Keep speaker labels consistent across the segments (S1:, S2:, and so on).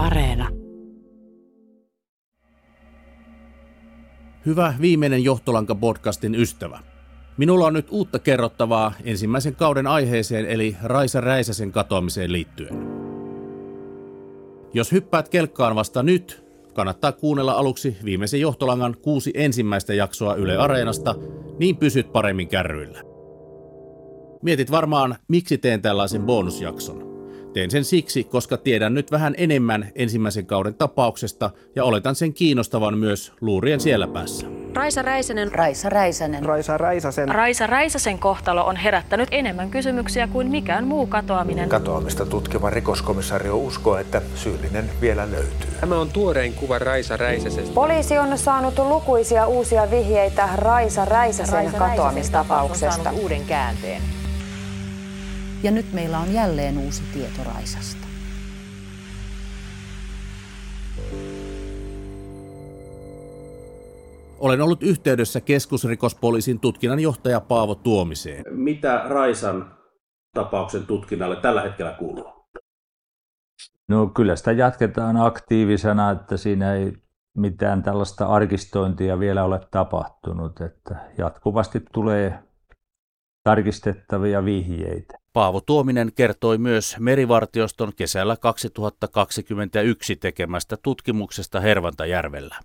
S1: Areena.
S2: Hyvä viimeinen Johtolanka-podcastin ystävä. Minulla on nyt uutta kerrottavaa ensimmäisen kauden aiheeseen eli Raisa Räisäsen katoamiseen liittyen. Jos hyppäät kelkkaan vasta nyt, kannattaa kuunnella aluksi viimeisen Johtolangan kuusi ensimmäistä jaksoa Yle Areenasta, niin pysyt paremmin kärryillä. Mietit varmaan, miksi teen tällaisen bonusjakson. Teen sen siksi, koska tiedän nyt vähän enemmän ensimmäisen kauden tapauksesta ja oletan sen kiinnostavan myös luurien siellä päässä.
S3: Raisa Räisänen.
S4: Raisa Räisänen.
S5: Raisa Räisäsen.
S3: Raisa Räisäsen kohtalo on herättänyt enemmän kysymyksiä kuin mikään muu katoaminen.
S6: Katoamista tutkiva rikoskomissario uskoo, että syyllinen vielä löytyy.
S7: Tämä on tuorein kuva Raisa Räisäsestä.
S8: Poliisi on saanut lukuisia uusia vihjeitä Raisa Räisäsen
S4: Raisa
S8: katoamistapauksesta.
S4: Räisäsen tapaus on uuden käänteen. Ja nyt meillä on jälleen uusi tieto Raisasta.
S2: Olen ollut yhteydessä keskusrikospoliisin tutkinnanjohtaja Paavo Tuomiseen. Mitä Raisan tapauksen tutkinnalle tällä hetkellä kuuluu?
S9: No kyllä sitä jatketaan aktiivisena, että siinä ei mitään tällaista arkistointia vielä ole tapahtunut, että jatkuvasti tulee tarkistettavia vihjeitä.
S2: Paavo Tuominen kertoi myös merivartioston kesällä 2021 tekemästä tutkimuksesta Hervantajärvellä.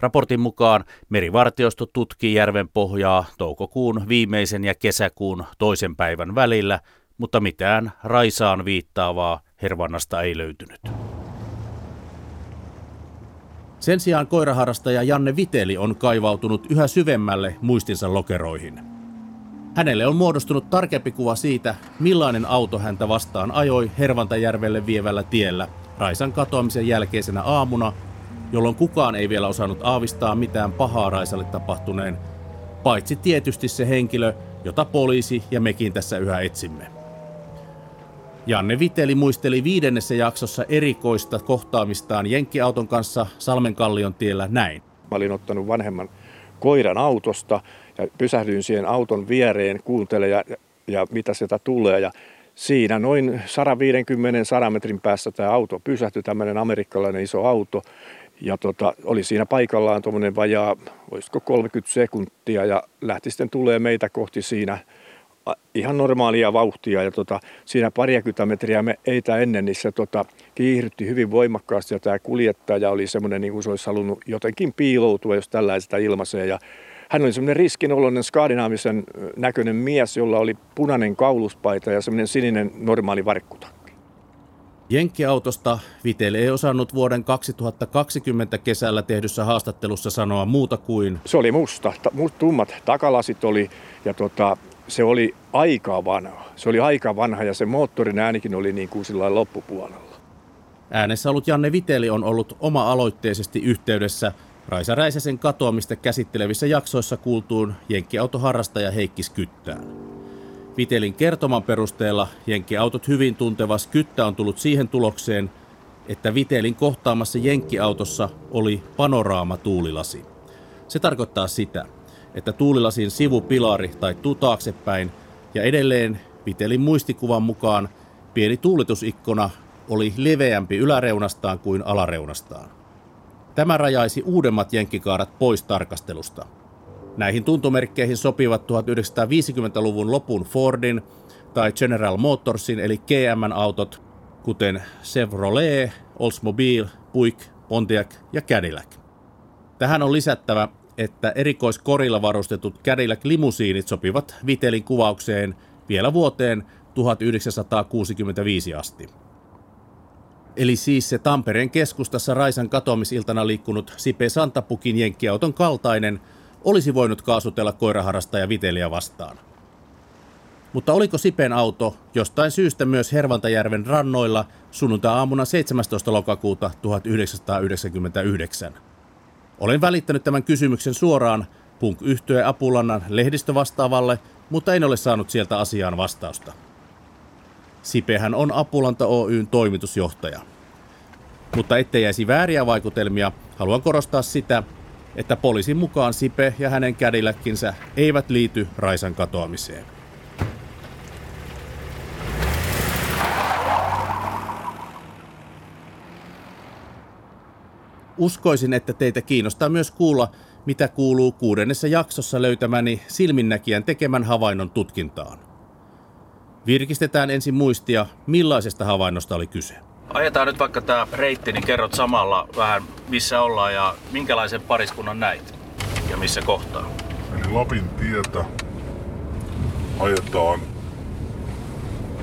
S2: Raportin mukaan merivartiosto tutkii järven pohjaa toukokuun viimeisen ja kesäkuun toisen päivän välillä, mutta mitään Raisaan viittaavaa Hervannasta ei löytynyt. Sen sijaan koiraharrastaja Janne Viteli on kaivautunut yhä syvemmälle muistinsa lokeroihin. Hänelle on muodostunut tarkempi kuva siitä, millainen auto häntä vastaan ajoi Hervantajärvelle vievällä tiellä Raisan katoamisen jälkeisenä aamuna, jolloin kukaan ei vielä osannut aavistaa mitään pahaa Raisalle tapahtuneen, paitsi tietysti se henkilö, jota poliisi ja mekin tässä yhä etsimme. Janne Viteli muisteli viidennessä jaksossa erikoista kohtaamistaan Jenkkiauton kanssa Salmenkallion tiellä näin.
S10: Mä olin ottanut vanhemman koiran autosta ja pysähdyin siihen auton viereen, kuuntelemaan ja, ja mitä sieltä tulee. Ja siinä noin 150-100 metrin päässä tämä auto pysähtyi, tämmöinen amerikkalainen iso auto. Ja tota, oli siinä paikallaan tuommoinen vajaa, olisiko 30 sekuntia ja lähti sitten tulee meitä kohti siinä ihan normaalia vauhtia ja tota, siinä pariakymmentä metriä me eitä ennen, niin se tota, kiihdytti hyvin voimakkaasti ja tämä kuljettaja oli semmoinen, niin kuin se olisi halunnut jotenkin piiloutua, jos tällaista ilmaisee ja hän oli semmoinen riskinoloinen skandinaavisen näköinen mies, jolla oli punainen kauluspaita ja semmoinen sininen normaali varkkutakki.
S2: Jenkkiautosta Vitel ei osannut vuoden 2020 kesällä tehdyssä haastattelussa sanoa muuta kuin...
S10: Se oli musta, tummat takalasit oli ja tota, se oli aika vanha. Se oli aika vanha ja se moottorin äänikin oli niin kuin sillä loppupuolella.
S2: Äänessä ollut Janne Viteli on ollut oma-aloitteisesti yhteydessä Raisa Räisäsen katoamista käsittelevissä jaksoissa kuultuun jenkkiautoharrastaja Heikki Skyttään. Vitelin kertoman perusteella jenkkiautot hyvin tunteva Skyttä on tullut siihen tulokseen, että Vitelin kohtaamassa jenkkiautossa oli panoraama tuulilasi. Se tarkoittaa sitä, että tuulilasin sivupilari taittuu taaksepäin ja edelleen Vitelin muistikuvan mukaan pieni tuulitusikkona oli leveämpi yläreunastaan kuin alareunastaan. Tämä rajaisi uudemmat jenkkikaarat pois tarkastelusta. Näihin tuntomerkkeihin sopivat 1950-luvun lopun Fordin tai General Motorsin eli GM-autot, kuten Chevrolet, Oldsmobile, Buick, Pontiac ja Cadillac. Tähän on lisättävä, että erikoiskorilla varustetut Cadillac limusiinit sopivat Vitelin kuvaukseen vielä vuoteen 1965 asti. Eli siis se Tampereen keskustassa Raisan katoamisiltana liikkunut Sipe Santapukin jenkkiauton kaltainen olisi voinut kaasutella koiraharrastaja Viteliä vastaan. Mutta oliko Sipen auto jostain syystä myös Hervantajärven rannoilla sunnuntai-aamuna 17. lokakuuta 1999? Olen välittänyt tämän kysymyksen suoraan punk yhtye Apulannan lehdistövastaavalle, mutta en ole saanut sieltä asiaan vastausta. Sipehän on Apulanta Oyn toimitusjohtaja. Mutta ettei jäisi vääriä vaikutelmia, haluan korostaa sitä, että poliisin mukaan Sipe ja hänen kädilläkinsä eivät liity Raisan katoamiseen.
S11: Uskoisin, että teitä kiinnostaa myös kuulla, mitä kuuluu kuudennessa jaksossa löytämäni silminnäkijän tekemän havainnon tutkintaan. Virkistetään ensin muistia, millaisesta havainnosta oli kyse. Ajetaan nyt vaikka tämä reitti, niin kerrot samalla vähän missä ollaan ja minkälaisen pariskunnan näit ja missä kohtaa.
S1: Eli Lapin tietä ajetaan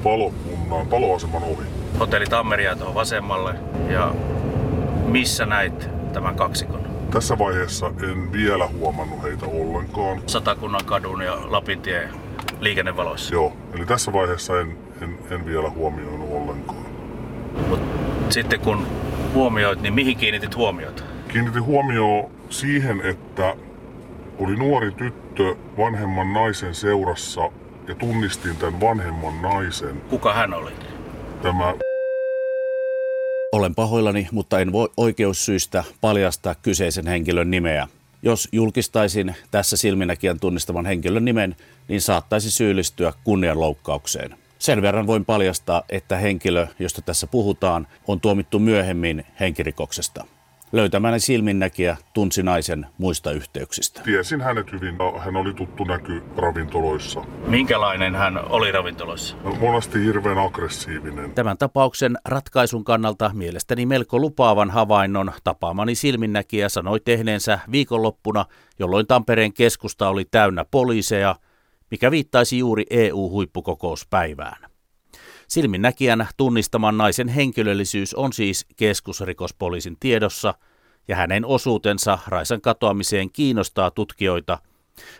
S1: palokunnan, paloaseman ohi.
S11: Hotelli Tammeria tuohon vasemmalle ja missä näit tämän kaksikon?
S1: Tässä vaiheessa en vielä huomannut heitä ollenkaan.
S11: Satakunnan kadun ja Lapintie liikennevaloissa.
S1: Joo, eli tässä vaiheessa en, en, en vielä huomioinut ollenkaan.
S11: Mut sitten kun huomioit, niin mihin kiinnitit huomiota?
S1: Kiinnitin huomioon siihen, että oli nuori tyttö vanhemman naisen seurassa ja tunnistin tämän vanhemman naisen.
S11: Kuka hän oli?
S1: Tämä
S11: Olen pahoillani, mutta en voi oikeussyistä paljastaa kyseisen henkilön nimeä. Jos julkistaisin tässä silminäkijän tunnistaman henkilön nimen, niin saattaisi syyllistyä kunnianloukkaukseen. Sen verran voin paljastaa, että henkilö, josta tässä puhutaan, on tuomittu myöhemmin henkirikoksesta. Löytämäni silminnäkijä tunsi naisen muista yhteyksistä.
S1: tiesin hänet hyvin, hän oli tuttu näky ravintoloissa.
S11: Minkälainen hän oli ravintoloissa?
S1: Monesti hirveän aggressiivinen.
S11: Tämän tapauksen ratkaisun kannalta mielestäni melko lupaavan havainnon tapaamani silminnäkijä sanoi tehneensä viikonloppuna, jolloin Tampereen keskusta oli täynnä poliiseja, mikä viittaisi juuri EU-huippukokouspäivään. Silminnäkijän tunnistaman naisen henkilöllisyys on siis keskusrikospoliisin tiedossa ja hänen osuutensa Raisan katoamiseen kiinnostaa tutkijoita,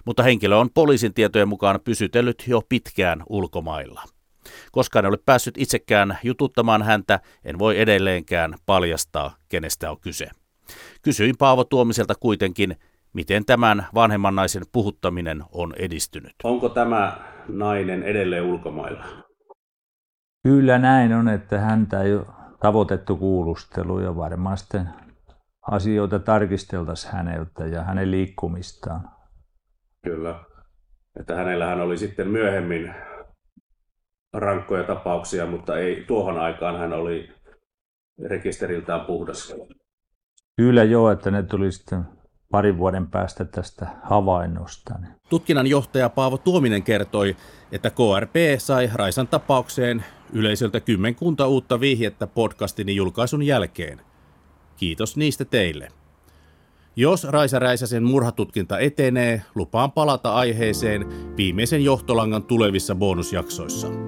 S11: mutta henkilö on poliisin tietojen mukaan pysytellyt jo pitkään ulkomailla. Koska en ole päässyt itsekään jututtamaan häntä, en voi edelleenkään paljastaa, kenestä on kyse. Kysyin Paavo Tuomiselta kuitenkin, miten tämän vanhemman naisen puhuttaminen on edistynyt. Onko tämä nainen edelleen ulkomailla?
S9: Kyllä näin on, että häntä ei ole tavoitettu kuulustelu ja varmaan sitten asioita tarkisteltaisiin häneltä ja hänen liikkumistaan.
S11: Kyllä. Että hänellähän oli sitten myöhemmin rankkoja tapauksia, mutta ei tuohon aikaan hän oli rekisteriltään puhdas.
S9: Kyllä joo, että ne tuli sitten parin vuoden päästä tästä havainnosta.
S11: Tutkinnan johtaja Paavo Tuominen kertoi, että KRP sai Raisan tapaukseen yleisöltä kymmenkunta uutta vihjettä podcastini julkaisun jälkeen. Kiitos niistä teille. Jos Raisa Räisäsen murhatutkinta etenee, lupaan palata aiheeseen viimeisen johtolangan tulevissa bonusjaksoissa.